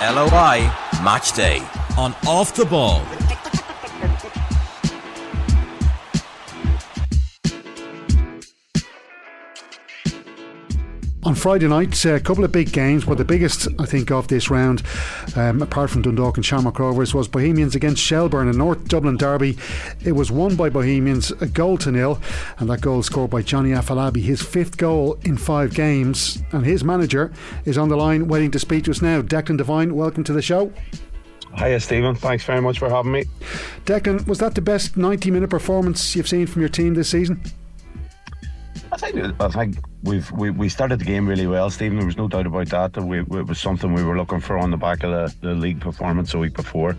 LOI Match Day on Off the Ball. On Friday night, a couple of big games, but the biggest, I think, of this round, um, apart from Dundalk and Shamrock Rovers, was Bohemians against Shelbourne, a North Dublin derby. It was won by Bohemians, a goal to nil, and that goal scored by Johnny Afolabi, his fifth goal in five games. And his manager is on the line, waiting to speak to us now. Declan Devine, welcome to the show. Hiya, Stephen. Thanks very much for having me. Declan, was that the best 90 minute performance you've seen from your team this season? I think we've we, we started the game really well, Stephen. There was no doubt about that. We, it was something we were looking for on the back of the, the league performance a week before,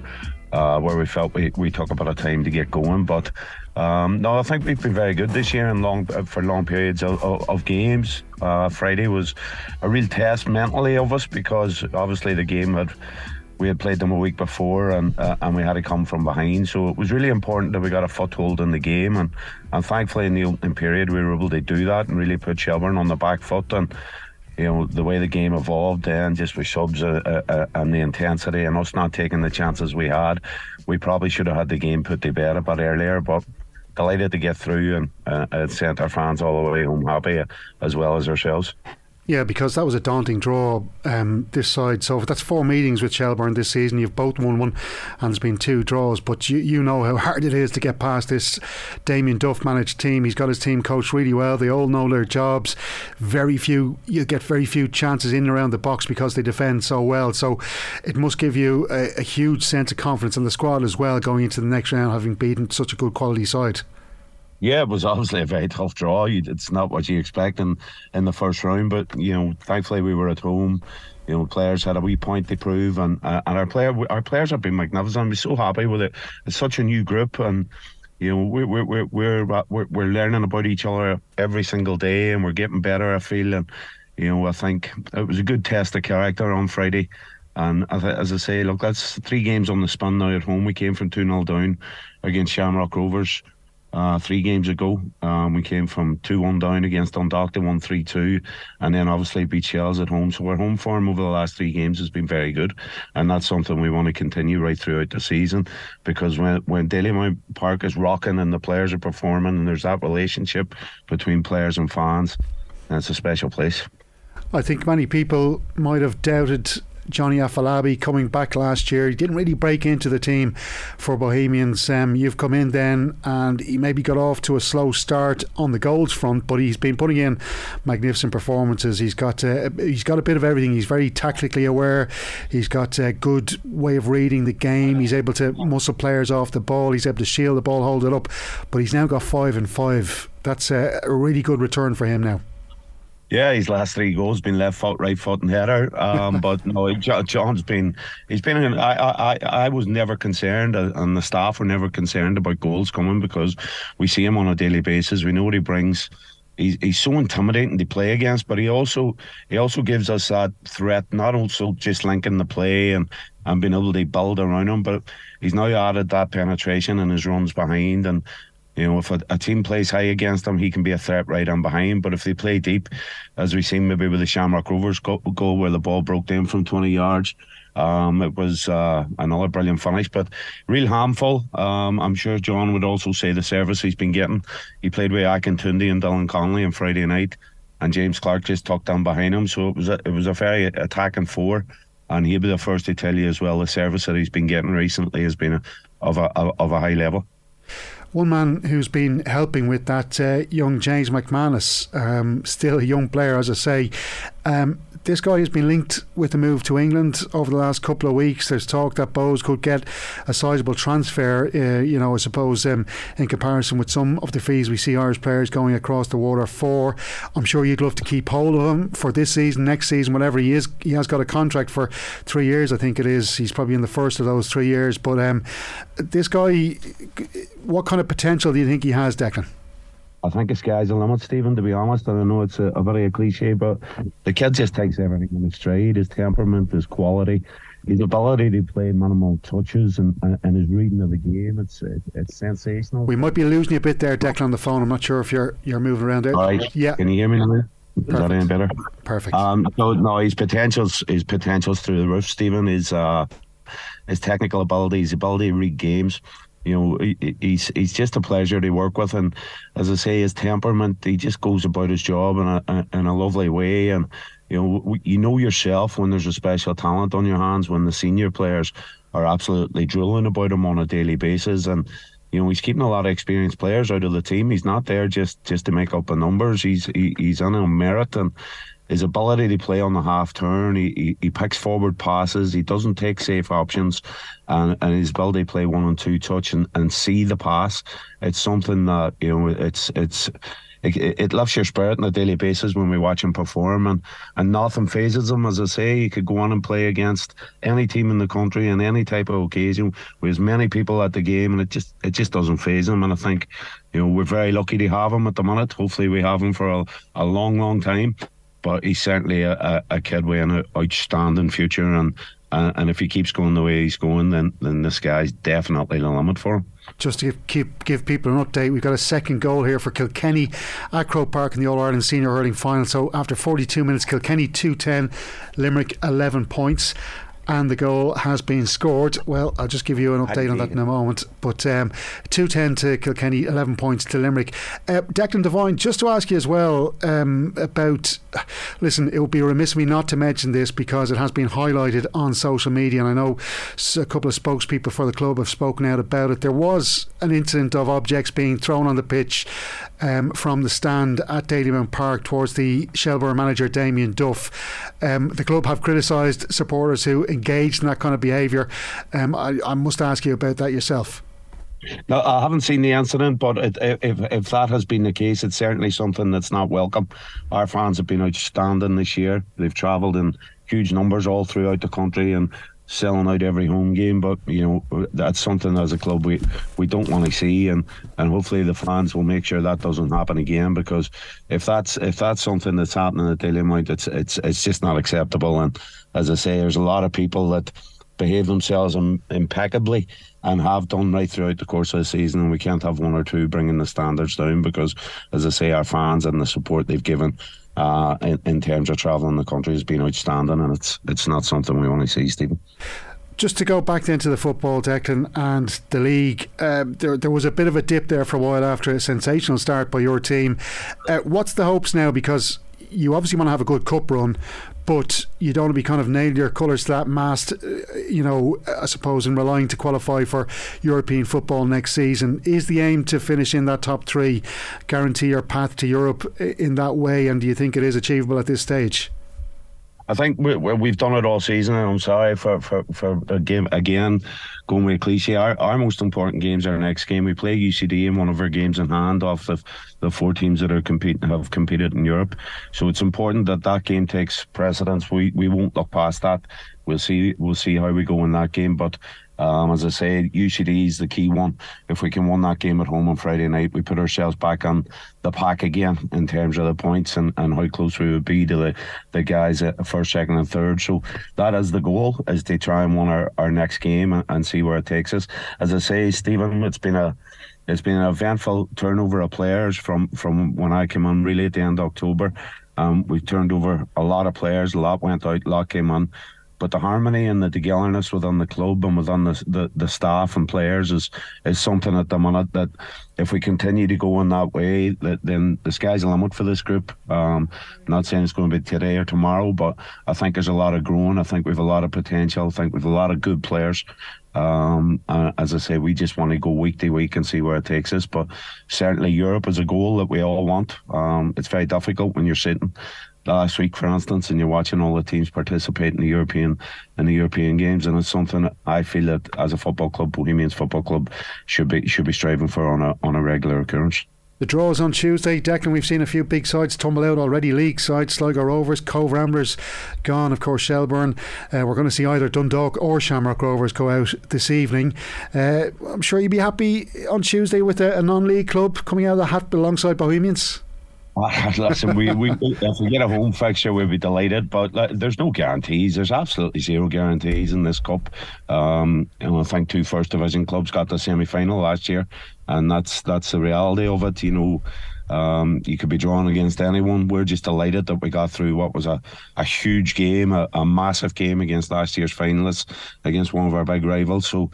uh, where we felt we, we took a bit of time to get going. But um, no, I think we've been very good this year and long for long periods of, of, of games. Uh, Friday was a real test mentally of us because obviously the game had we had played them a week before and uh, and we had to come from behind. So it was really important that we got a foothold in the game and, and thankfully in the opening period we were able to do that and really put Shelbourne on the back foot and you know the way the game evolved then just with subs uh, uh, uh, and the intensity and us not taking the chances we had, we probably should have had the game put to bed a bit earlier, but. Delighted to get through and uh, sent our fans all the way home happy as well as ourselves. Yeah, because that was a daunting draw um, this side. So that's four meetings with Shelbourne this season. You've both won one, and there's been two draws. But you, you know how hard it is to get past this Damien Duff managed team. He's got his team coached really well. They all know their jobs. Very few, you get very few chances in and around the box because they defend so well. So it must give you a, a huge sense of confidence in the squad as well going into the next round, having beaten such a good quality side. Yeah, it was obviously a very tough draw. It's not what you expect in, in the first round, but you know, thankfully we were at home. You know, players had a wee point to prove, and uh, and our player our players have been magnificent. We're so happy with it. It's such a new group, and you know, we're we're we're we're, we're, we're learning about each other every single day, and we're getting better. I feel, and you know, I think it was a good test of character on Friday. And as I say, look, that's three games on the spin now at home. We came from 2 0 down against Shamrock Rovers uh, three games ago. Um, we came from 2 1 down against Dundalk to 1 3 2, and then obviously beat Shells at home. So our home form over the last three games has been very good, and that's something we want to continue right throughout the season because when, when Dalymount Park is rocking and the players are performing, and there's that relationship between players and fans, it's a special place. I think many people might have doubted Johnny Afolabi coming back last year. He didn't really break into the team for Bohemians. Um, you've come in then, and he maybe got off to a slow start on the goals front, but he's been putting in magnificent performances. He's got uh, he's got a bit of everything. He's very tactically aware. He's got a good way of reading the game. He's able to muscle players off the ball. He's able to shield the ball, hold it up. But he's now got five and five. That's a, a really good return for him now. Yeah, his last three goals been left foot, right foot, and header. Um, but no, John's been he's been. I I I was never concerned, uh, and the staff were never concerned about goals coming because we see him on a daily basis. We know what he brings. He's, he's so intimidating to play against, but he also he also gives us that threat, not also just linking the play and and being able to build around him, but he's now added that penetration and his runs behind and you know, if a, a, team plays high against him, he can be a threat right on behind. But if they play deep, as we've seen maybe with the Shamrock Rovers goal, where the ball broke down from 20 yards, um, it was uh, another brilliant finish, but real harmful. Um, I'm sure John would also say the service he's been getting. He played with Akintunde and Dylan Connolly on Friday night, and James Clarke just tucked down behind him. So it was a, it was a very attacking four, and he'll be the first to tell you as well the service that he's been getting recently has been a, of a of a high level. One man who's been helping with that, uh, young James McManus, um, still a young player, as I say. Um, this guy has been linked with the move to England over the last couple of weeks. There's talk that Bohs could get a sizable transfer, uh, you know, I suppose, um, in comparison with some of the fees we see Irish players going across the water for. I'm sure you'd love to keep hold of him for this season, next season, whatever he is. He has got a contract for three years, I think it is. He's probably in the first of those three years. But um, this guy, what kind of potential do you think he has, Declan? I think the sky's the limit, Stephen, to be honest. And I know it's a, a very a cliche, but the kid just takes everything in his stride his temperament, his quality, his ability to play minimal touches, and, and his reading of the game. It's it's sensational. We might be losing you a bit there, Declan, on the phone. I'm not sure if you're you're moving around there. All right. Yeah. Can you hear me now? Is that any better? Perfect. Um, no, no, his potentials, his potentials through the roof. Stephen is uh, his technical ability, his ability to read games. You know, he, he's he's just a pleasure to work with, and as I say, his temperament, he just goes about his job in a in a lovely way, and you know, you know yourself when there's a special talent on your hands when the senior players are absolutely drilling about him on a daily basis, and you know he's keeping a lot of experienced players out of the team. He's not there just just to make up the numbers. He's he, he's on a merit and his ability to play on the half turn, he, he, he picks forward passes, he doesn't take safe options, and, and his ability to play one and two touch and, and see the pass. It's something that you know it's it's it, it lifts your spirit on a daily basis when we watch him perform, and, and nothing phases him. As I say, he could go on and play against any team in the country in any type of occasion with as many people at the game, and it just it just doesn't phase him. And I think, you know, we're very lucky to have him at the minute. Hopefully, we have him for a, a long, long time but he's certainly a, a, kid with an outstanding future. And, and and if he keeps going the way he's going, then then the sky's definitely the limit for him. Just to give, keep, give people an update, we've got a second goal here for Kilkenny at Croke Park in the All Ireland Senior Hurling Final. So after 42 minutes, Kilkenny 210, Limerick 11 points and the goal has been scored. Well, I'll just give you an update on that in a moment. But um, 210 to Kilkenny, 11 points to Limerick. Uh, Declan Devine, just to ask you as well um, about. Listen, it would be remiss of me not to mention this because it has been highlighted on social media, and I know a couple of spokespeople for the club have spoken out about it. There was an incident of objects being thrown on the pitch um, from the stand at Dalymount Park towards the Shelbourne manager Damien Duff. Um, the club have criticised supporters who engaged in that kind of behaviour. Um, I, I must ask you about that yourself. No, I haven't seen the incident, but it, if if that has been the case, it's certainly something that's not welcome. Our fans have been outstanding this year. They've travelled in huge numbers all throughout the country, and selling out every home game. But you know that's something as a club we we don't want to see, and and hopefully the fans will make sure that doesn't happen again. Because if that's if that's something that's happening at Dalymount, it's it's it's just not acceptable. And as I say, there's a lot of people that behave themselves impeccably and have done right throughout the course of the season. And we can't have one or two bringing the standards down because, as I say, our fans and the support they've given uh, in, in terms of travelling the country has been outstanding, and it's it's not something we want to see, Stephen just to go back then to the football, Declan, and the league, um, there, there was a bit of a dip there for a while after a sensational start by your team. Uh, what's the hopes now? Because you obviously want to have a good cup run, but you don't want to be kind of nailing your colours to that mast, uh, you know, I suppose, and relying to qualify for European football next season. Is the aim to finish in that top three, guarantee your path to Europe in that way, and do you think it is achievable at this stage? I think we, we've done it all season, and I'm sorry for for for a game again going with cliche. Our, our most important games are our next game. We play UCD in one of our games in hand off the the four teams that are competing have competed in Europe. So it's important that that game takes precedence. We we won't look past that. We'll see we'll see how we go in that game, but um, as I say, UCD is the key one. If we can win that game at home on Friday night, we put ourselves back on the pack again in terms of the points and, and how close we would be to the, the guys at first, second, and third. So that is the goal, is to try and win our, our next game and, and see where it takes us. As I say, Stephen, it's been a it's been an eventful turnover of players from, from when I came on really at the end of October. Um, we turned over a lot of players, a lot went out, a lot came on but the harmony and the togetherness within the club and within the, the, the staff and players is is something at the minute that if we continue to go in that way, that then the sky's the limit for this group. Um, I'm not saying it's going to be today or tomorrow, but I think there's a lot of growing. I think we've a lot of potential. I think we've a lot of good players. Um, as I say, we just want to go week to week and see where it takes us. But certainly, Europe is a goal that we all want. Um, it's very difficult when you're sitting last week, for instance, and you're watching all the teams participate in the European in the European games, and it's something I feel that as a football club, Bohemians Football Club, should be should be striving for on a on a regular occurrence. The draws on Tuesday, Declan. We've seen a few big sides tumble out already. League sides, Sligo Rovers, Cobh Ramblers, gone. Of course, Shelbourne. Uh, we're going to see either Dundalk or Shamrock Rovers go out this evening. Uh, I'm sure you'd be happy on Tuesday with a, a non-league club coming out of the hat alongside Bohemians. Listen, we, we if we get a home fixture, we'll be delighted. But uh, there's no guarantees. There's absolutely zero guarantees in this cup. Um, and I think two first division clubs got the semi final last year, and that's that's the reality of it. You know, Um, you could be drawn against anyone. We're just delighted that we got through what was a, a huge game, a, a massive game against last year's finalists, against one of our big rivals. So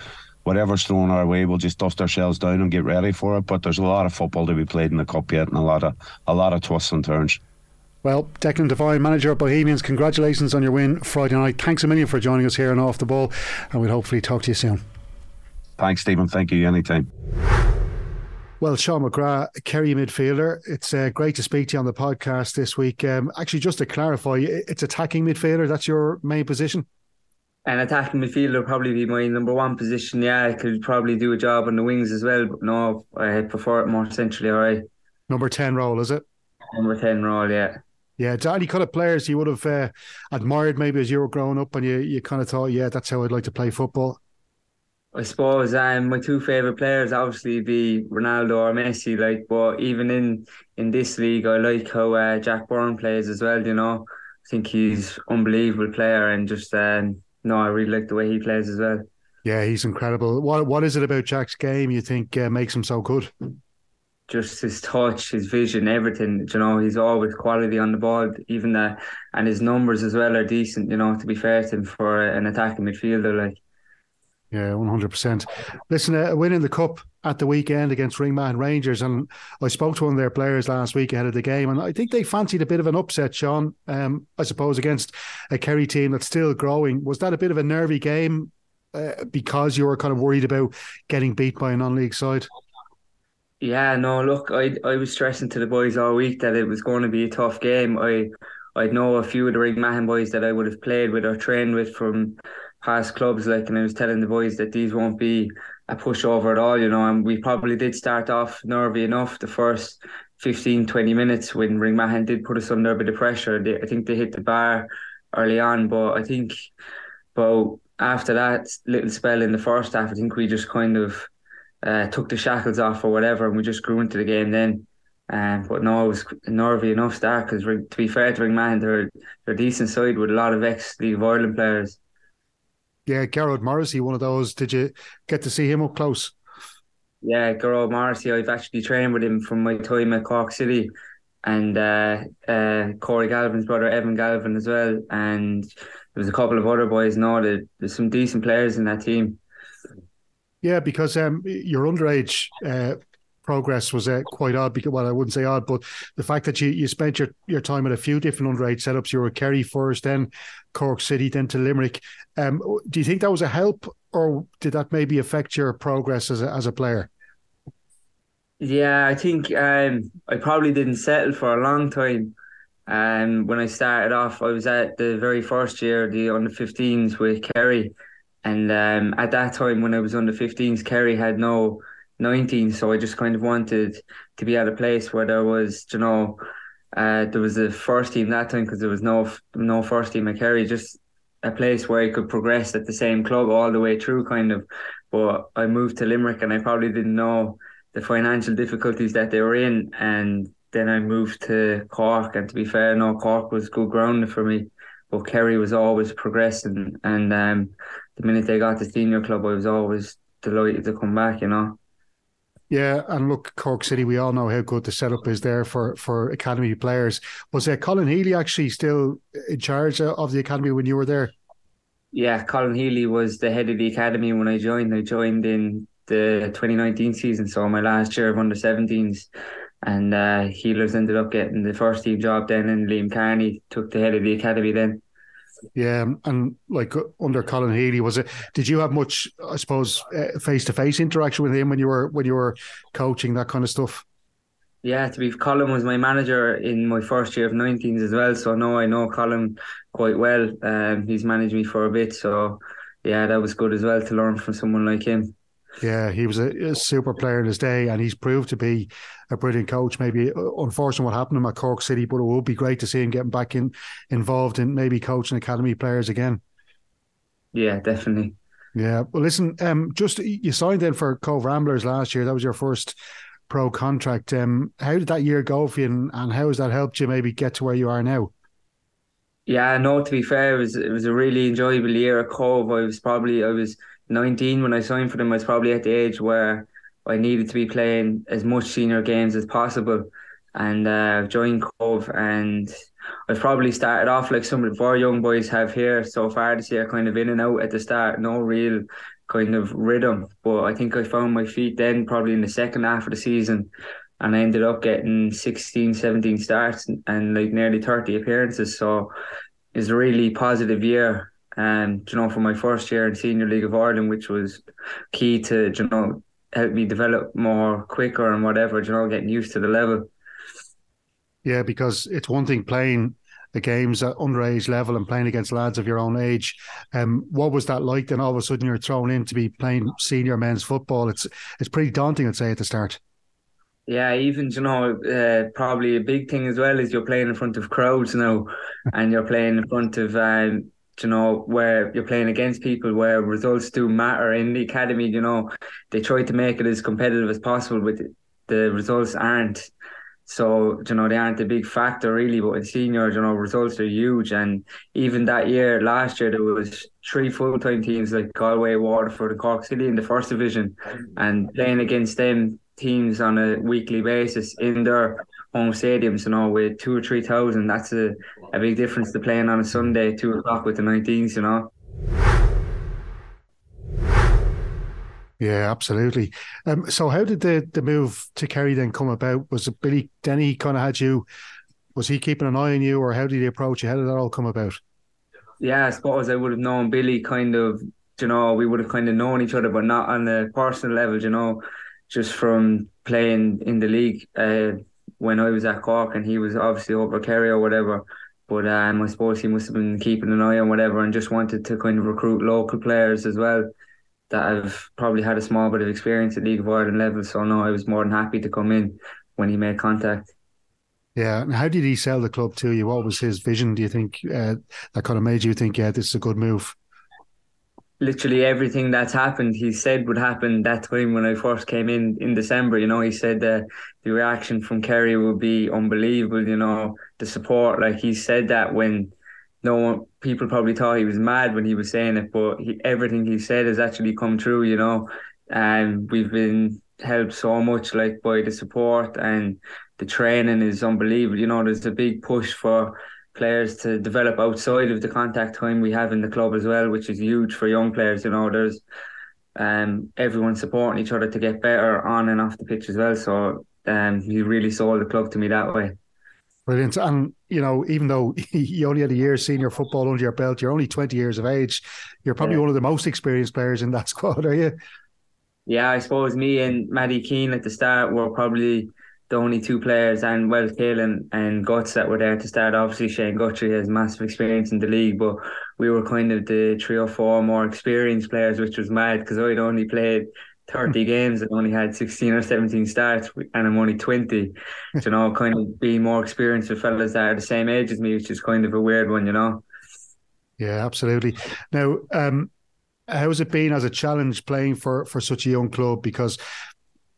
whatever's thrown our way, we'll just dust ourselves down and get ready for it. But there's a lot of football to be played in the cup yet, and a lot of a lot of twists and turns. Well, Declan Devine, manager of Bohemians, congratulations on your win Friday night. Thanks a million for joining us here on Off the Ball, and we'll hopefully talk to you soon. Thanks, Stephen. Thank you. Anytime. Well, Sean McGrath, Kerry midfielder. It's uh, great to speak to you on the podcast this week. Um, actually, just to clarify, it's attacking midfielder. That's your main position. An attacking midfielder would probably be my number one position. Yeah, I could probably do a job on the wings as well, but no, I prefer it more centrally. All right. Number ten role, is it? Number ten role, yeah. Yeah, it's any kind of players you would have uh, admired maybe as you were growing up, and you you kind of thought, yeah, that's how I'd like to play football. I suppose um, my two favorite players obviously be Ronaldo or Messi. Like, but even in in this league, I like how uh, Jack Byrne plays as well. You know, I think he's unbelievable player, and just um, no, I really like the way he plays as well. Yeah, he's incredible. What what is it about Jack's game you think uh, makes him so good? Just his touch, his vision, everything. You know, he's always quality on the ball. Even that, and his numbers as well are decent. You know, to be fair to him for an attacking midfielder, like. Yeah, one hundred percent. Listen, uh, win in the cup at the weekend against Ringmahon Rangers, and I spoke to one of their players last week ahead of the game, and I think they fancied a bit of an upset, Sean. Um, I suppose against a Kerry team that's still growing. Was that a bit of a nervy game uh, because you were kind of worried about getting beat by a non-league side? Yeah, no. Look, I I was stressing to the boys all week that it was going to be a tough game. I I know a few of the Ringmahon boys that I would have played with or trained with from past clubs, like, and I was telling the boys that these won't be a pushover at all, you know, and we probably did start off nervy enough the first 15, 20 minutes when Ringmahon did put us under a bit of pressure. They, I think they hit the bar early on, but I think, but after that little spell in the first half, I think we just kind of uh, took the shackles off or whatever, and we just grew into the game then. Um, but no, it was nervy enough start because to be fair to Ringmahon, they're they're a decent side with a lot of ex League of Ireland players. Yeah, Gerard Morrissey, one of those. Did you get to see him up close? Yeah, Gerard Morrissey. I've actually trained with him from my time at Cork City, and uh, uh, Corey Galvin's brother Evan Galvin as well. And there was a couple of other boys. No, there's some decent players in that team. Yeah, because um, your underage uh, progress was uh, quite odd because well I wouldn't say odd but the fact that you, you spent your, your time at a few different underage setups you were Kerry first then Cork City then to Limerick um, do you think that was a help or did that maybe affect your progress as a, as a player? Yeah I think um, I probably didn't settle for a long time. Um, when I started off I was at the very first year the under 15s with Kerry and um, at that time when I was under 15s Kerry had no 19 so I just kind of wanted to be at a place where there was you know uh, there was a first team that time because there was no no first team at Kerry just a place where I could progress at the same club all the way through kind of. But I moved to Limerick and I probably didn't know the financial difficulties that they were in and then I moved to Cork and to be fair no Cork was good ground for me but Kerry was always progressing and um, the minute they got the senior club I was always delighted to come back you know yeah, and look, Cork City, we all know how good the setup is there for for academy players. Was uh, Colin Healy actually still in charge of the academy when you were there? Yeah, Colin Healy was the head of the academy when I joined. I joined in the 2019 season, so my last year of under 17s. And uh, Healers ended up getting the first team job then, and Liam Carney took the head of the academy then. Yeah, and like under Colin Healy, was it? Did you have much, I suppose, face to face interaction with him when you were when you were coaching that kind of stuff? Yeah, to be Colin was my manager in my first year of 19s as well. So no, I know Colin quite well. Um, he's managed me for a bit, so yeah, that was good as well to learn from someone like him. Yeah, he was a, a, super player in his day, and he's proved to be a brilliant coach. Maybe uh, unfortunate what happened to him at Cork City, but it would be great to see him getting back in involved in maybe coaching academy players again. Yeah, definitely. Yeah. Well, listen, um, just you signed in for Cobh Ramblers last year. That was your first pro contract. Um, how did that year go for you, and, and how has that helped you maybe get to where you are now? Yeah, no. To be fair, it was it was a really enjoyable year at Cobh. I was probably I was 19 when I signed for them, I was probably at the age where I needed to be playing as much senior games as possible. and uh, joined Cobh, and I've probably started off like some of our young boys have here so far this year, kind of in and out at the start, no real kind of rhythm. But I think I found my feet then probably in the second half of the season and I ended up getting 16, 17 starts and, and like nearly 30 appearances. So it's a really positive year. And um, you know, for my first year in Senior League of Ireland, which was key to you know help me develop more quicker and whatever, you know, getting used to the level. Yeah, because it's one thing playing the games at underage level and playing against lads of your own age. Um, what was that like? Then all of a sudden you're thrown in to be playing senior men's football. It's it's pretty daunting, I'd say, at the start. Yeah, even you know, uh, probably a big thing as well is you're playing in front of crowds now, and you're playing in front of um, you know where you're playing against people where results do matter in the academy. You know, they try to make it as competitive as possible, but the results aren't. So, you know, they aren't a big factor really, but in seniors, you know, results are huge. And even that year, last year, there was three full time teams like Galway, Waterford, and Cork City in the first division. And playing against them teams on a weekly basis in their home stadiums, you know, with two or three thousand, that's a, a big difference to playing on a Sunday, two o'clock with the 19s, you know. Yeah, absolutely. Um, so, how did the the move to Kerry then come about? Was it Billy Dennehy kind of had you? Was he keeping an eye on you, or how did he approach you? How did that all come about? Yeah, I suppose I would have known Billy kind of. You know, we would have kind of known each other, but not on the personal level. You know, just from playing in the league uh, when I was at Cork, and he was obviously over Kerry or whatever. But um, I suppose he must have been keeping an eye on whatever, and just wanted to kind of recruit local players as well that I've probably had a small bit of experience at League of Ireland level. So no, I was more than happy to come in when he made contact. Yeah, and how did he sell the club to you? What was his vision? Do you think uh, that kind of made you think, yeah, this is a good move? Literally everything that's happened, he said would happen that time when I first came in in December. You know, he said that the reaction from Kerry would be unbelievable. You know, the support, like he said that when no one people probably thought he was mad when he was saying it, but he, everything he said has actually come true, you know. And we've been helped so much like by the support and the training is unbelievable. You know, there's a big push for players to develop outside of the contact time we have in the club as well, which is huge for young players. You know, there's um everyone supporting each other to get better on and off the pitch as well. So um he really sold the club to me that way. Brilliant. And, you know, even though you only had a year senior football under your belt, you're only 20 years of age, you're probably yeah. one of the most experienced players in that squad, are you? Yeah, I suppose me and Maddie Keane at the start were probably the only two players, and well, Kaelin and Guts that were there to start. Obviously, Shane Guthrie has massive experience in the league, but we were kind of the three or four more experienced players, which was mad because I'd only played 30 games and only had 16 or 17 starts and I'm only 20 you know kind of being more experienced with fellas that are the same age as me which is kind of a weird one you know? Yeah absolutely. Now um how's it been as a challenge playing for for such a young club? Because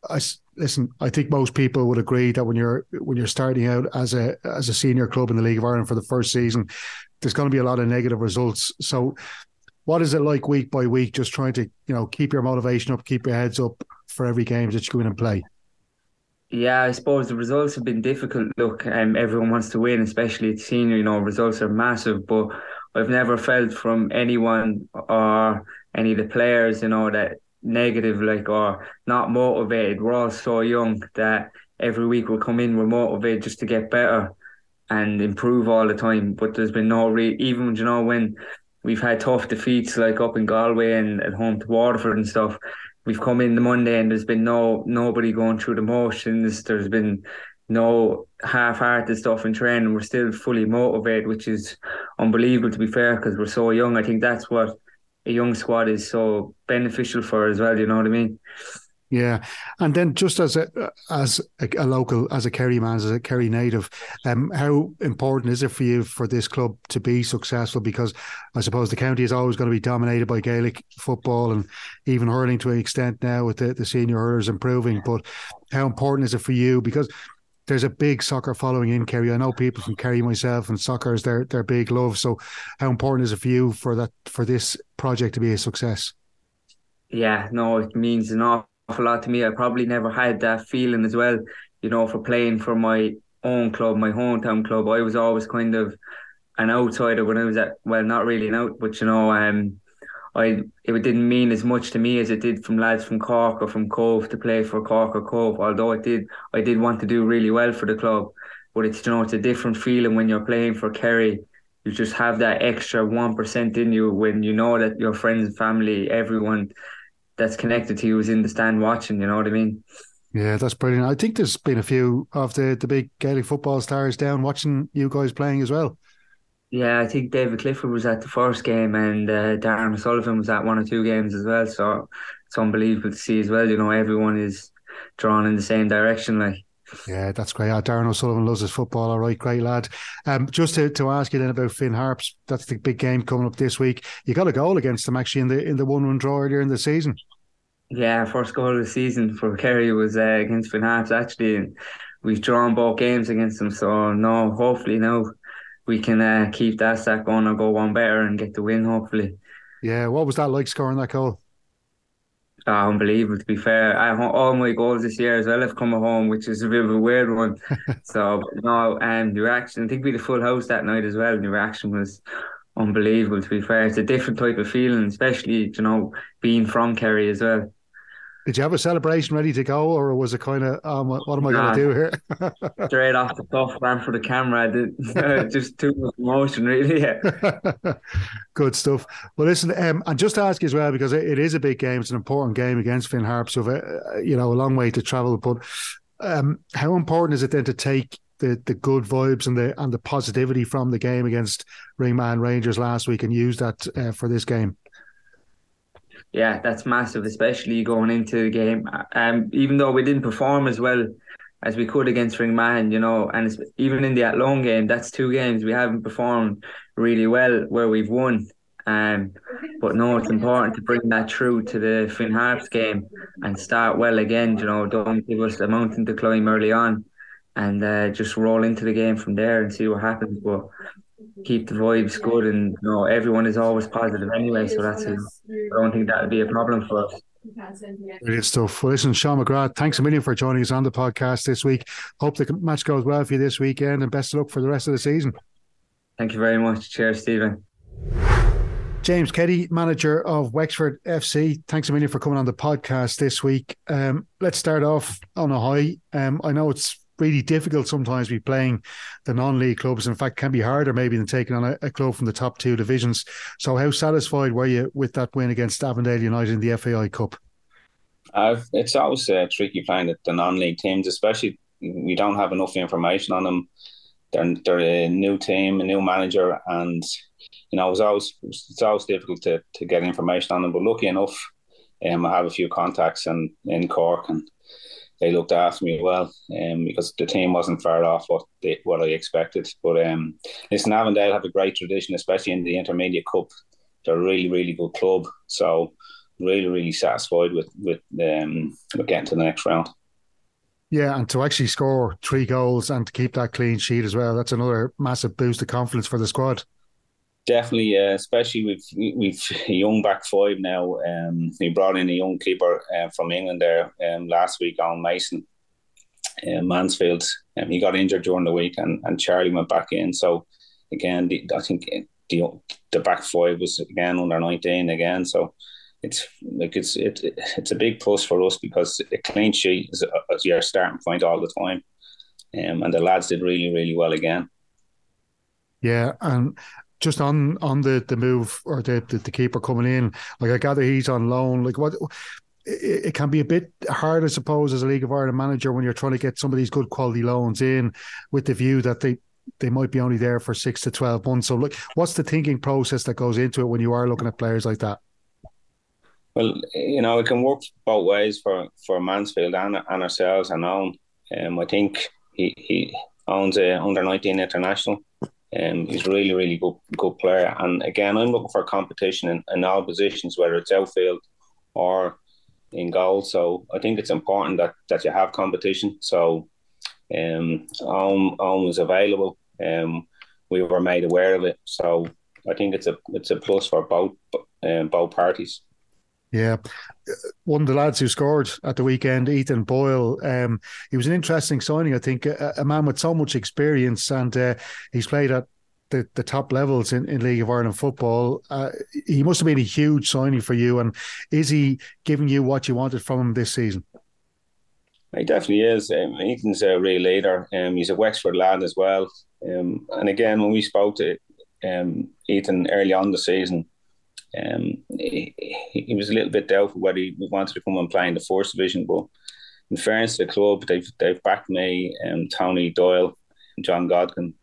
I listen I think most people would agree that when you're when you're starting out as a as a senior club in the League of Ireland for the first season there's going to be a lot of negative results so what is it like week by week, just trying to you know keep your motivation up, keep your heads up for every game that you go in and play? Yeah, I suppose the results have been difficult. Look, um, everyone wants to win, especially at senior. You know, results are massive, but I've never felt from anyone or any of the players, you know, that negative, like or not motivated. We're all so young that every week we'll come in, we're motivated just to get better and improve all the time. But there's been no re even you know when we've had tough defeats like up in Galway and at home to Waterford and stuff. We've come in the Monday and there's been no nobody going through the motions. There's been no half-hearted stuff in training. We're still fully motivated, which is unbelievable to be fair because we're so young. I think that's what a young squad is so beneficial for as well. You know what I mean? Yeah, and then just as a as a, local, as a Kerry man, as a Kerry native, um, how important is it for you for this club to be successful? Because I suppose the county is always going to be dominated by Gaelic football and even hurling to an extent now with the, the senior hurlers improving. But how important is it for you? Because there's a big soccer following in Kerry. I know people from Kerry myself, and soccer is their their big love. So, how important is it for you for that for this project to be a success? Yeah, no, it means an awful lot to me. I probably never had that feeling as well you know, for playing for my own club, my hometown club, I was always kind of an outsider when I was at well, not really an out, but you know, um, I it didn't mean as much to me as it did from lads from Cork or from Cobh to play for Cork or Cobh. Although it did, I did want to do really well for the club, but it's you know it's a different feeling when you're playing for Kerry. You just have that extra one percent in you when you know that your friends and family, everyone that's connected to you is in the stand watching. You know what I mean? Yeah, that's brilliant. I think there's been a few of the the big Gaelic football stars down watching you guys playing as well. Yeah, I think David Clifford was at the first game and uh, Darran Sullivan was at one or two games as well. So it's unbelievable to see as well. You know, everyone is drawn in the same direction. Like, yeah, that's great. Yeah, Darran O'Sullivan loves his football. All right, great lad. Um, just to, to ask you then about Finn Harps, that's the big game coming up this week. You got a goal against them actually in the in the one run draw earlier in the season. Yeah, first goal of the season for Kerry was uh, against Finn Harps actually, and we've drawn both games against them. So no, hopefully now we can uh, keep that stack going or go one better and get the win, hopefully. Yeah, what was that like scoring that goal? Oh, unbelievable. To be fair, I, all my goals this year as well have come at home, which is a bit of a weird one. so no, and um, the reaction. I think we had a full house that night as well. And the reaction was unbelievable. To be fair, it's a different type of feeling, especially you know being from Kerry as well. Did you have a celebration ready to go, or was it kind of, um, what am I nah, going to do here? straight off the cuff, ran for the camera. Did, just too much emotion, really. Yeah. Good stuff. Well, listen, um, and just to ask you as well, because it, it is a big game, it's an important game against Finn Harps, so uh, you know a long way to travel. But um, how important is it then to take the the good vibes and the and the positivity from the game against Ringmahon Rangers last week and use that uh, for this game? Yeah, that's massive, especially going into the game. Um, even though we didn't perform as well as we could against Ringmahon, you know, and even in the Athlone game, that's two games we haven't performed really well where we've won. Um, but no, it's important to bring that through to the Finn Harps game and start well again. You know, don't give us a mountain to climb early on, and uh, just roll into the game from there and see what happens. But keep the vibes good, and you know everyone is always positive anyway. So that's a, I don't think that would be a problem for us. Brilliant stuff. Well, listen, Sean McGrath, thanks a million for joining us on the podcast this week. Hope the match goes well for you this weekend, and best of luck for the rest of the season. Thank you very much. Cheers, Stephen. James Keddy, manager of Wexford FC. Thanks a million for coming on the podcast this week. Um, let's start off on a high. Um, I know it's really difficult sometimes to be playing the non-league clubs. In fact, can be harder maybe than taking on a, a, club from the top two divisions. So, how satisfied were you with that win against Avondale United in the FAI Cup? Uh, it's always uh, tricky playing the, the non-league teams, especially we don't have enough information on them. They're, they're a new team, a new manager, and you know it's always it's always difficult to, to get information on them. But lucky enough, um, I have a few contacts in, in Cork and they looked after me well um, because the team wasn't far off what they, what I expected. But um, listen, Avondale have a great tradition, especially in the Intermediate Cup. They're a really, really good club. So really, really satisfied with with, um, with getting to the next round. Yeah, and to actually score three goals and to keep that clean sheet as well, that's another massive boost of confidence for the squad. Definitely, uh, especially with we've a young back five now. Um, we brought in a young keeper uh, from England there um, last week, Alan Mason, uh, Mansfield. Um, he got injured during the week, and, and Charlie went back in. So again, the, I think the the back five was again under nineteen again. So it's like it's it, it's a big plus for us because a clean sheet is, is your starting point all the time, um, and the lads did really really well again. Yeah, and just on on the the move or the, the, the keeper coming in, like I gather he's on loan. Like what it, it, can be a bit hard, I suppose, as a League of Ireland manager when you're trying to get some of these good quality loans in with the view that they they might be only there for six to twelve months. So, look, what's the thinking process that goes into it when you are looking at players like that? Well, you know, it can work both ways for for Mansfield and, and ourselves and Owen. Um, I think he he owns a under nineteen international. Um, he's really, really good, good player. And again, I'm looking for competition in, in all positions, whether it's outfield or in goal. So I think it's important that, that you have competition. So um, Owen, Owen was available. Um, we were made aware of it. So I think it's a it's a plus for both um, both parties. Yeah. One of the lads who scored at the weekend, Ethan Boyle, um, he was an interesting signing, I think, a, a man with so much experience and uh, he's played at the, the top levels in, in League of Ireland football. Uh, he must have been a huge signing for you. And is he giving you what you wanted from him this season? He definitely is. Um, Ethan's a real leader. Um, he's a Wexford lad as well. Um, and again, when we spoke to um, Ethan early on the season, um, he, he, was a little bit doubtful whether he wanted to come and play in the first division. But in fairness to the club, they've they've backed me, um, Tony Doyle, and John Godkin,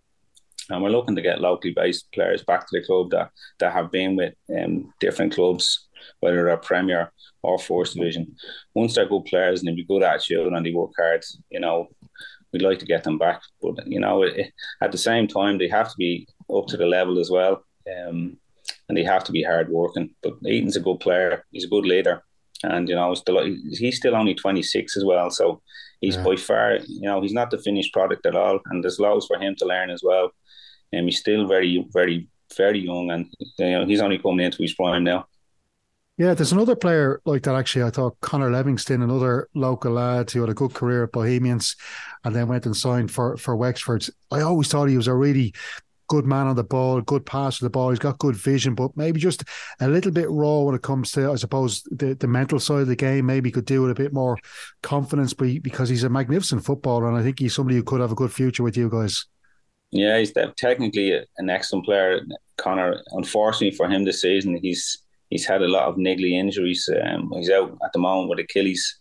and we're looking to get locally based players back to the club that that have been with um, different clubs, whether they're Premier or First Division. Once they're good players and they be good attitude and they work hard, you know, we'd like to get them back. But you know, it, at the same time, they have to be up to the level as well. Um, and they have to be hard working. But Ethan's a good player. He's a good leader, and you know, he's still only twenty six as well. So he's yeah. by far, you know, he's not the finished product at all, and there's loads for him to learn as well. And um, he's still very, very, very young, and you know, he's only coming into his prime now. Yeah, there's another player like that actually. I thought Connor Levingston, another local lad who had a good career at Bohemians and then went and signed for, for Wexford. I always thought he was a really good man on the ball, good pass to the ball. He's got good vision, but maybe just a little bit raw when it comes to, I suppose, the, the mental side of the game. Maybe he could do it a bit more confidence, because he's a magnificent footballer, and I think he's somebody who could have a good future with you guys. Yeah, he's technically an excellent player, Connor. Unfortunately for him this season, he's he's had a lot of niggly injuries. Um, he's out at the moment with Achilles.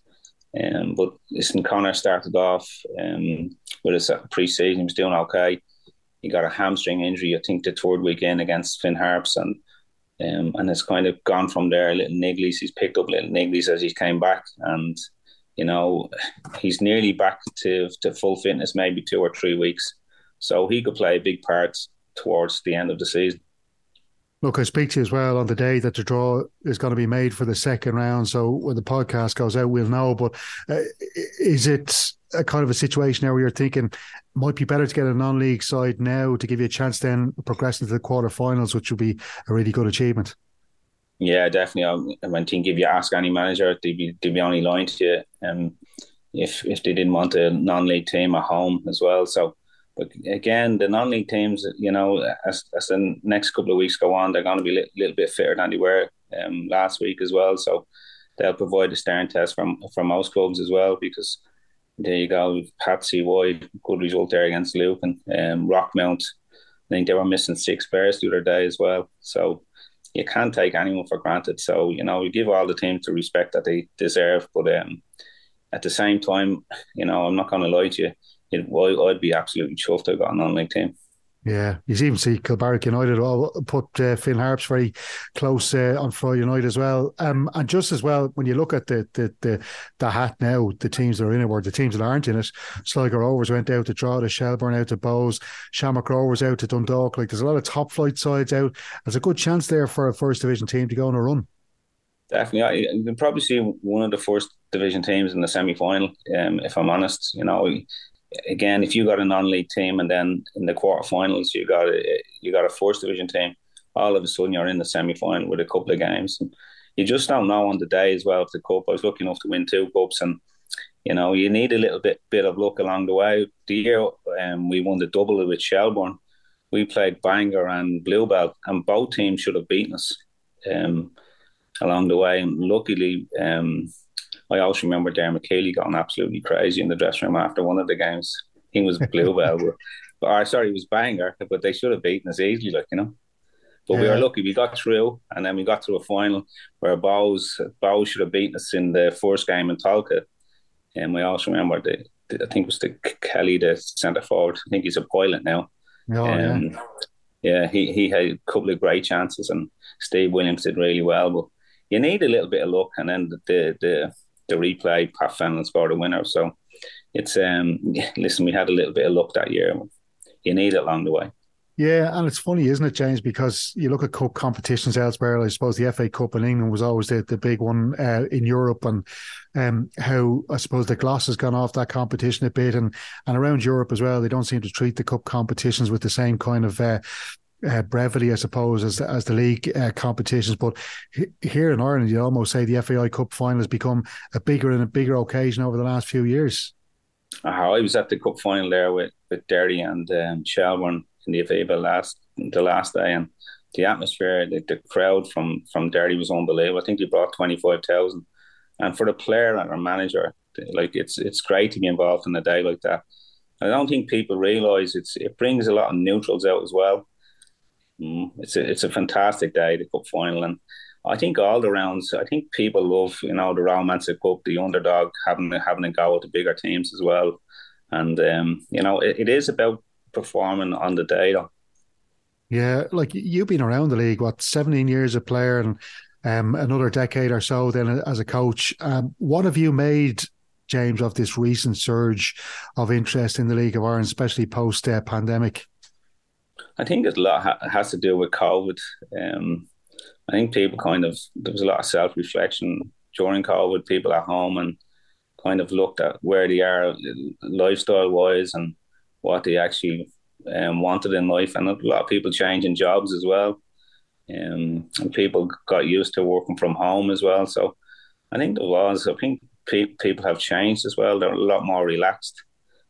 Um, but listen, Connor started off um, with a pre-season. He was doing okay he got a hamstring injury, I think, the third weekend against Finn Harps, and um, and it's kind of gone from there. Little nigglies, he's picked up little nigglies as he came back, and you know he's nearly back to to full fitness, maybe two or three weeks, so he could play a big part towards the end of the season. Look, I speak to you as well on the day that the draw is going to be made for the second round. So when the podcast goes out, we'll know. But uh, is it a kind of a situation now where you're thinking might be better to get a non-league side now to give you a chance then progressing to the quarterfinals, which would be a really good achievement. Yeah, definitely. I mean think if you ask any manager, they'd be they'd be only lying to you. Um, if if they didn't want a non-league team at home as well. So, but again, the non-league teams, you know, as, as the next couple of weeks go on, they're going to be a little, little bit fitter than they were um, last week as well. So, they'll provide a starting test from from most clubs as well because there you go. Patsy White, good result there against Lucan. Um, Rockmount, I think they were missing six players the other day as well. So you can't take anyone for granted. So, you know, you give all the teams the respect that they deserve. But um, at the same time, you know, I'm not going to lie to you. It, I'd be absolutely chuffed to have got an on team. Yeah, you even see Kilbarrack United all put uh, Finn Harps very close uh, on Friday night as well. Um, and just as well, when you look at the, the the the hat now, the teams that are in it, or the teams that aren't in it, Sligo Rovers went out to draw the Shelbourne out to Bohs, Shamrock Rovers out to Dundalk. Like there's a lot of top flight sides out. There's a good chance there for a first division team to go on a run. Definitely, you can probably see one of the first division teams in the semi final. Um, if I'm honest, you know, again, if you got a non-league team and then in the quarterfinals you got a, you got a first division team, all of a sudden you're in the semi-final with a couple of games. And you just don't know on the day as well. If the cup, I was lucky enough to win two cups, and you know you need a little bit bit of luck along the way. The year um, we won the double with Shelbourne, we played Bangor and Bluebell, and both teams should have beaten us um, along the way. And luckily. Um, I also remember Darren McKeely going absolutely crazy in the dressing room after one of the games. He was Bluebell, but or sorry, he was Bangor, but they should have beaten us easily, like you know. But yeah. we were lucky. We got through, and then we got to a final where Bohs Bohs should have beaten us in the first game in Tolka. And we also remember the, the I think it was the Kelly, the centre forward. I think he's a pilot now. Oh, um, yeah. yeah, he, he had a couple of great chances, and Steve Williams did really well. But you need a little bit of luck, and then the the the replay, Pat Fenlon scored a winner. So it's um listen, we had a little bit of luck that year. You need it along the way. Yeah, and it's funny, isn't it, James? Because you look at cup competitions elsewhere. I suppose the FA Cup in England was always the, the big one uh, in Europe, and um, how I suppose the gloss has gone off that competition a bit, and and around Europe as well. They don't seem to treat the cup competitions with the same kind of uh, uh, brevity, I suppose, as as the league uh, competitions. But here in Ireland, you almost say the FAI Cup final has become a bigger and a bigger occasion over the last few years. I was at the cup final there with, with Derry and um, Shelbourne in the FA last the last day, and the atmosphere, the, the crowd from from Derry was unbelievable. I think they brought twenty five thousand, and for the player and our manager, like it's it's great to be involved in a day like that. I don't think people realise it's it brings a lot of neutrals out as well. Mm, it's a it's a fantastic day, the cup final, and I think all the rounds. I think people love you know the romance of cup, the underdog having having a go with the bigger teams as well, and um, you know it, it is about performing on the day though. Yeah, like you've been around the league, what seventeen years a player, and um, another decade or so then as a coach. Um, what have you made James, of this recent surge of interest in the League of Ireland, especially post uh, pandemic? I think a lot ha- has to do with COVID. Um, I think people kind of there was a lot of self reflection during COVID. People at home and kind of looked at where they are lifestyle wise and what they actually um, wanted in life, and a lot of people changing jobs as well. Um, and people got used to working from home as well. So I think there was. I think pe- people have changed as well. They're a lot more relaxed.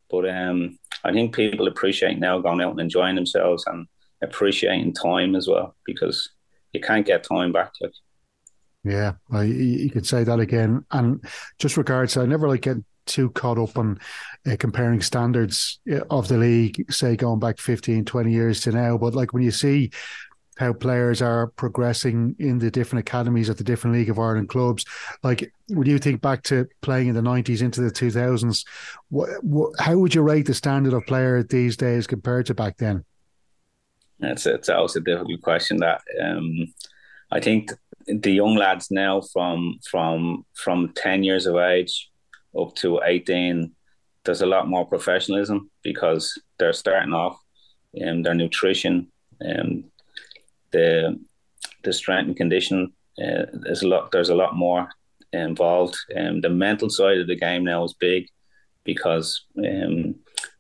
But um, I think people appreciate now going out and enjoying themselves and appreciating time as well because you can't get time back. Like. Yeah, I, you could say that again. And just regards, I never like get too caught up on uh, comparing standards uh, of the league, say going back 15, 20 years to now. But like when you see how players are progressing in the different academies of the different League of Ireland clubs. Like, would you think back to playing in the 90s into the 2000s? What, how would you rate the standard of player these days compared to back then? It's, it's always a difficult question. That um, I think the young lads now from from from 10 years of age up to 18 there's a lot more professionalism because they're starting off and um, their nutrition um, the the strength and condition uh, there's a lot there's a lot more involved. Um, the mental side of the game now is big because um,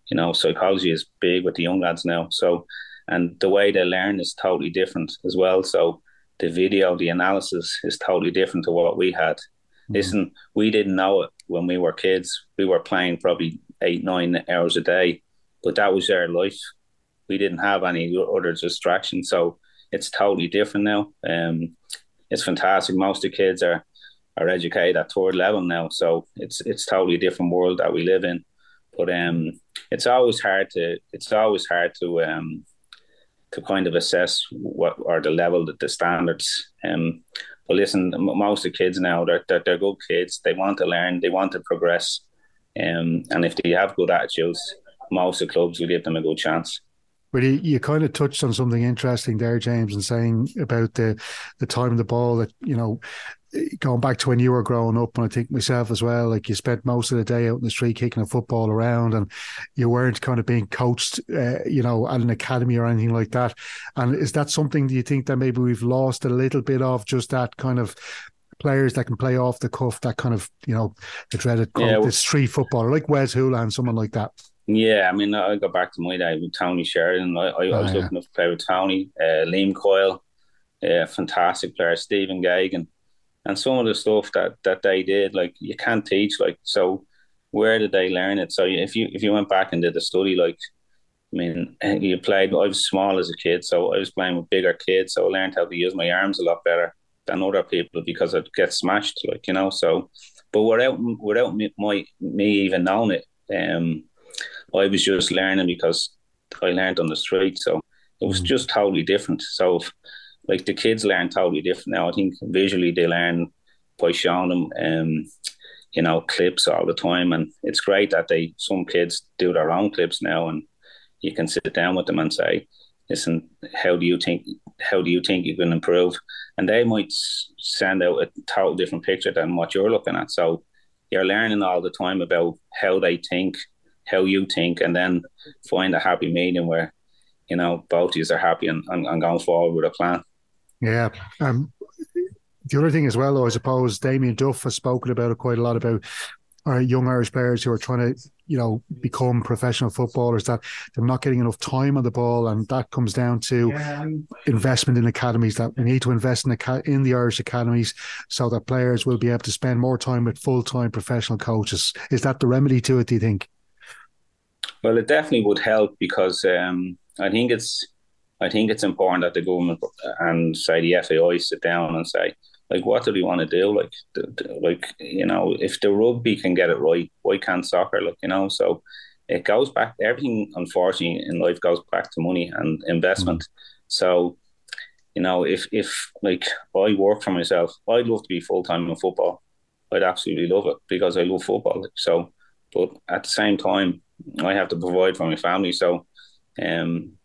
you know psychology is big with the young lads now. So and the way they learn is totally different as well. So the video, the analysis is totally different to what we had. Mm-hmm. Listen, we didn't know it when we were kids. We were playing probably eight, nine hours a day, but that was our life. We didn't have any other distractions. So it's totally different now. Um, it's fantastic. Most of the kids are are educated at third level now, so it's it's totally different world that we live in. But um, it's always hard to it's always hard to um, to kind of assess what are the level that the standards. Um, but listen, most of the kids now they're, they're, they're good kids. They want to learn. They want to progress. Um, and if they have good attitudes, most of the clubs will give them a good chance. But you, you kind of touched on something interesting there, James, and saying about the the time of the ball that you know going back to when you were growing up, and I think myself as well, like you spent most of the day out in the street kicking a football around, and you weren't kind of being coached, uh, you know, at an academy or anything like that. And is that something do you think that maybe we've lost a little bit of just that kind of players that can play off the cuff, that kind of, you know, the dreaded yeah, the street footballer, like Wes Hoolahan, someone like that? Yeah, I mean, I go back to my day with Tony Sheridan. I, I, oh, was yeah. looking to play with Tony, uh, Liam Coyle, uh, fantastic player, Stephen Geoghegan, and some of the stuff that that they did, like you can't teach. Like, so where did they learn it? So if you if you went back and did a study, like, I mean, eh, you played. I was small as a kid, so I was playing with bigger kids, so I learned how to use my arms a lot better than other people because I'd get smashed, like you know. So, but without without me, my me even knowing it, um I was just learning because I learned on the street. So it was mm. just totally different. So, if, like the kids learn totally different now. I think visually they learn by showing them, um, you know, clips all the time, and it's great that they some kids do their own clips now, and you can sit down with them and say, "Listen, how do you think? How do you think you can improve?" And they might send out a total different picture than what you're looking at. So you're learning all the time about how they think how you think, and then find a happy medium where you know both of you are happy and, and, and going forward with a plan. Yeah. Um, the other thing as well, though, I suppose Damien Duff has spoken about it quite a lot about our young Irish players who are trying to you know, become professional footballers that they're not getting enough time on the ball, and that comes down to yeah. investment in academies. That we need to invest in the in the Irish academies so that players will be able to spend more time with full time professional coaches. Is that the remedy to it? Do you think? Well, it definitely would help because um, I think it's I think it's important that the government and say the FAI sit down and say like what do we want to do? Like like you know if the rugby can get it right why can't soccer? Like you know so it goes back everything unfortunately in life goes back to money and investment. Mm. so you know if if like I work for myself I'd love to be full time in football. I'd absolutely love it because I love football so but at the same time I have to provide for my family so um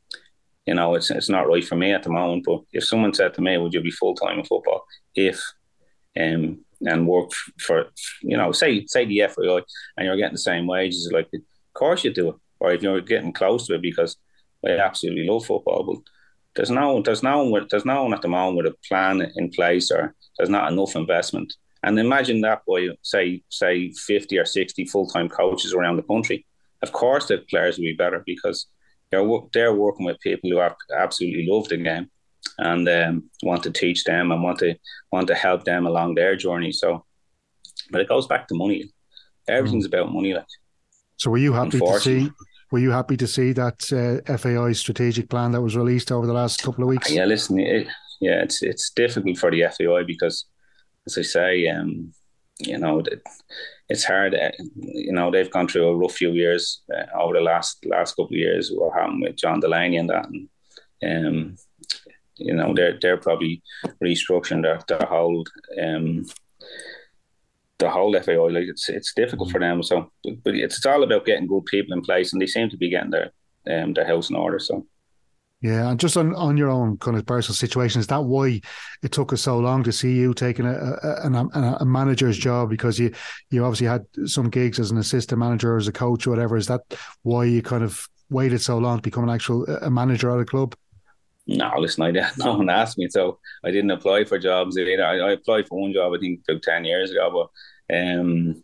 you know, it's it's not right for me at the moment. But if someone said to me, "Would you be full time in football?" If um and work for you know, say say the FAI and you're getting the same wages, like of course you do it. Or if you're getting close to it, because I absolutely love football, but there's no there's no there's no one at the moment with a plan in place, or there's not enough investment. And imagine that by say say fifty or sixty full time coaches around the country. Of course, the players will be better because they're they're working with people who absolutely love the game and um, want to teach them and want to want to help them along their journey. So, but it goes back to money. Everything's mm. about money. Like, so were you happy to see? Were you happy to see that uh, FAI strategic plan that was released over the last couple of weeks? Yeah, listen, it, yeah, it's it's difficult for the FAI because, as I say, um, you know, it's hard. Uh, you know, they've gone through a rough few years uh, over the last last couple of years. What happened with John Delaney and that, and um, you know, they're they're probably restructuring their, their whole um, the whole FAI. Like it's it's difficult for them. So, but it's, it's all about getting good people in place, and they seem to be getting their um, their house in order. So. Yeah, and just on, on your own kind of personal situation, is that why it took us so long to see you taking a, a, a, a manager's job? Because you you obviously had some gigs as an assistant manager, as a coach, or whatever. Is that why you kind of waited so long to become an actual a manager at a club? No, listen, I didn't, no one asked me, so I didn't apply for jobs either. I, I applied for one job, I think, about ten years ago, but um,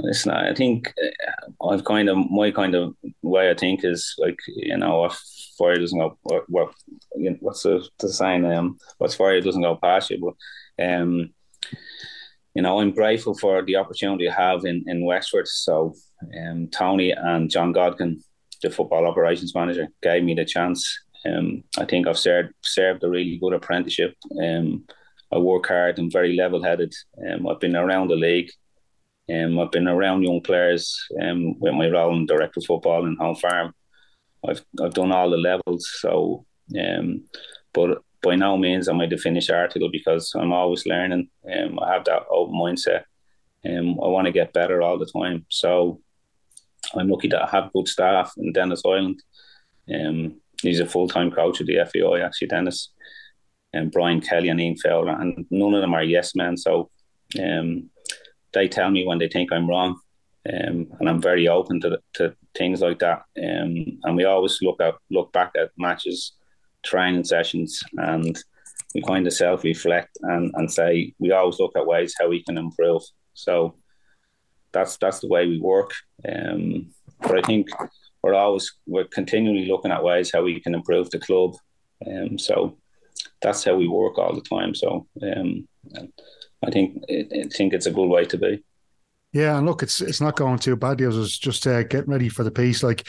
listen, I think uh, I've kind of my kind of way I think is like you know if fire doesn't go what, what's the, the saying um what's fire doesn't go past you but um you know I'm grateful for the opportunity I have in in Wexford. So um Tony and John Godkin the football operations manager gave me the chance. Um I think I've served served a really good apprenticeship. Um I work hard and very level headed um I've been around the league um, I've been around young players um, with my role in director of football in home farm. I've I've done all the levels, so um, but by no means am I the finished article because I'm always learning. Um, I have that open mindset. Um, I want to get better all the time. So I'm lucky that I have good staff in Dennis Island. Um, he's a full time coach of the FAI, actually, Dennis, And Brian Kelly and Ian Fowler, and none of them are yes men. So um, they tell me when they think I'm wrong, um, and I'm very open to to things like that. Um, and we always look at look back at matches, training sessions, and we kind of self reflect and, and say we always look at ways how we can improve. So that's that's the way we work. Um, but I think we're always we're continually looking at ways how we can improve the club. Um, so that's how we work all the time. So um, I think I think it's a good way to be. Yeah, and look, it's it's not going too bad. I was just uh, getting ready for the piece. Like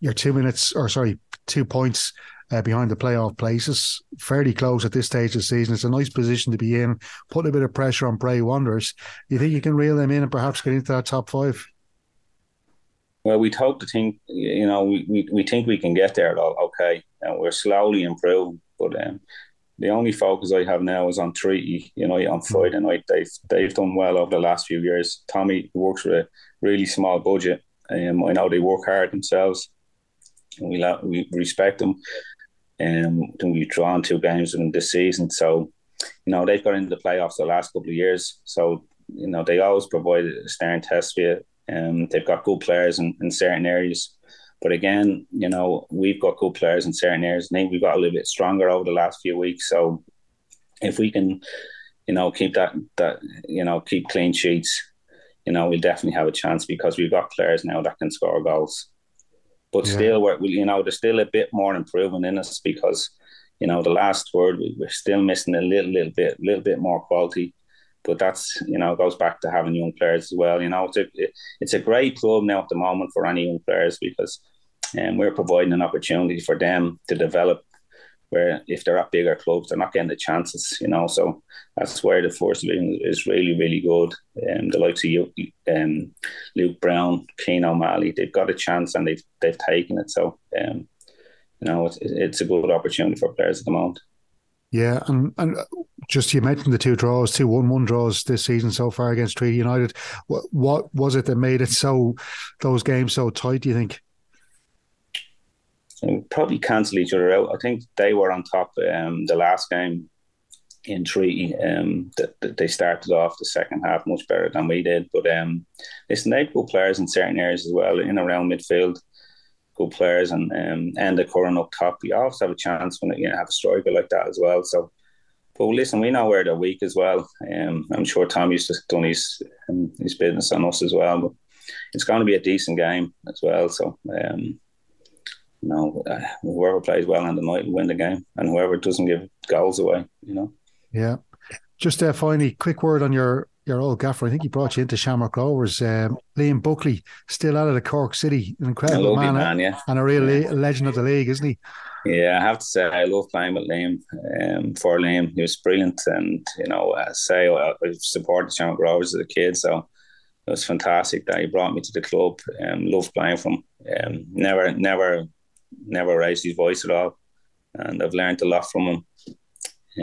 you're two minutes, or sorry, two points uh, behind the playoff places, fairly close at this stage of the season. It's a nice position to be in, putting a bit of pressure on Bray Wanderers. You think you can reel them in and perhaps get into that top five? Well, we'd hope to think, you know, we, we, we think we can get there. Though, okay, and we're slowly improving, but um, the only focus I have now is on Treaty, you know, on hmm. Friday night. They've they've done well over the last few years. Tommy works with a really small budget. Um, I know they work hard themselves. We we respect them. Um, and we've drawn two games in this season. So, you know, they've got into the playoffs the last couple of years. So, you know, they always provide a stern test for you. Um, they've got good players in, in certain areas. But again, you know, we've got good players in certain areas. I think we've got a little bit stronger over the last few weeks. So if we can, you know, keep that that you know keep clean sheets, you know, we'll definitely have a chance because we've got players now that can score goals. But yeah. still, we're, you know, there's still a bit more improvement in us because, you know, the last word we're still missing a little, little bit, little bit more quality. But that's, you know, goes back to having young players as well. You know, it's a, it's a great club now at the moment for any young players because um, we're providing an opportunity for them to develop where if they're at bigger clubs, they're not getting the chances, you know. So that's where the force is really, really good. Um, the likes of you, um, Luke Brown, Cian O'Malley, they've got a chance and they've they've taken it. So um, you know, it's, it's a good opportunity for players at the moment. Yeah, and and just you mentioned the two draws, two one-one draws this season so far against Treaty United. What what was it that made it so those games so tight? Do you think? probably cancel each other out. I think they were on top um, the last game in Treaty. Um, that, they started off the second half much better than we did. But um, listen, they good players in certain areas as well, in around midfield. Good players and um, and the Curran up top. You always have a chance when you know, have a striker like that as well. So, but listen, we know where they're weak as well. Um, I'm sure Tom used to done his um, his business on us as well. But it's going to be a decent game as well. So, um, you know, uh, whoever plays well on the night will win the game, and whoever doesn't give goals away, you know. Yeah. Just uh, finally, quick word on your your old gaffer. I think he brought you into Shamrock Rovers. Um, Liam Buckley, still out of the Cork City, an incredible man, man yeah. and a real yeah. legend of the league, isn't he? Yeah, I have to say I love playing with Liam. Um, for Liam, he was brilliant, and you know, I say I, I supported Shamrock Rovers as a kid, so it was fantastic that he brought me to the club. Um, loved playing from. Um, never, never never raised his voice at all, and I've learned a lot from him.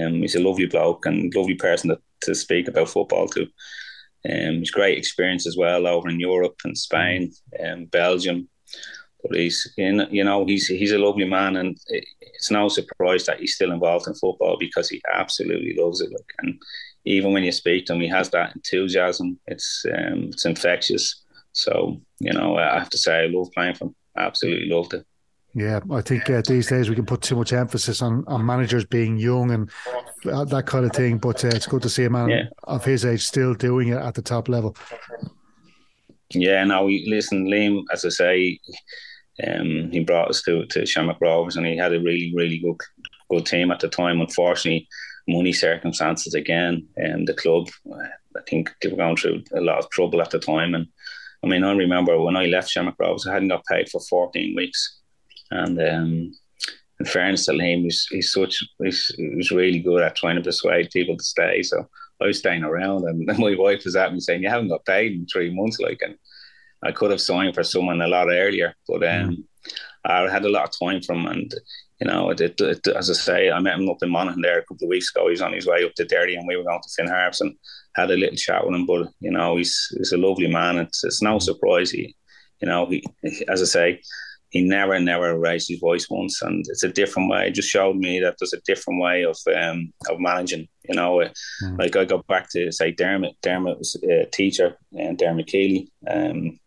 Um, he's a lovely bloke and lovely person to, to speak about football to. Um, he's great experience as well over in Europe and Spain and Belgium. But he's in, you know, he's he's a lovely man, and it's no surprise that he's still involved in football because he absolutely loves it. Like, and even when you speak to him, he has that enthusiasm. It's um, it's infectious. So you know, I have to say, I love playing for him. Absolutely loved it. Yeah, I think uh, these days we can put too much emphasis on, on managers being young and that kind of thing. But uh, it's good to see a man yeah. of his age still doing it at the top level. Yeah, now we listen, Liam. As I say, um, he brought us to to Shamrock Rovers, and he had a really, really good good team at the time. Unfortunately, money circumstances again, and um, the club, I think they were going through a lot of trouble at the time. And I mean, I remember when I left Shamrock Rovers, I hadn't got paid for fourteen weeks and um, in fairness to him, he's, he's such he's, he's really good at trying to persuade people to stay. So I was staying around, and my wife was at me saying, "You haven't got paid in three months," like, and I could have signed for someone a lot earlier, but um, mm. I had a lot of time from, and you know, it, it, it, as I say, I met him up in Monaghan there a couple of weeks ago. He's on his way up to Derry, and we were going to Finn Harps and had a little chat with him. But you know, he's he's a lovely man. It's it's no surprise he, you know, he as I say, he never, never raised his voice once, and it's a different way. It just showed me that there's a different way of um, of managing. You know, mm. like I go back to say Dermot. Dermot was a teacher, and Dermot Keely. Um,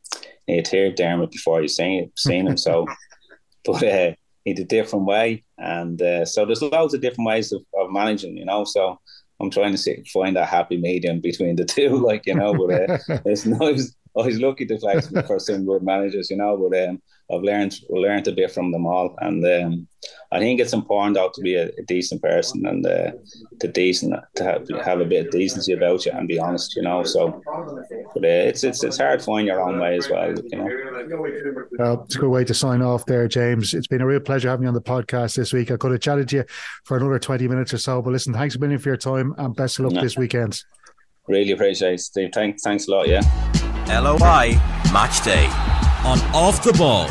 he had heard Dermot before he seen seen him, so but uh, did a different way, and uh, so there's loads of different ways of, of managing. You know, so I'm trying to see, find that happy medium between the two, like you know. But uh, it's nice. I was lucky to play for some good managers, you know. But um, I've learned learned a bit from them all, and um, I think it's important out to be a, a decent person and uh, to decent to have, have a bit of decency about you and be honest, you know. So, but uh, it's it's it's hard to find your own way as well, you know. Well, it's a good way to sign off there, James. It's been a real pleasure having you on the podcast this week. I could have chatted to you for another twenty minutes or so, but listen, thanks a million for your time and best of luck this weekend. Really appreciate it, Steve. Thanks, thanks a lot. Yeah. LOI Match Day on Off the Ball.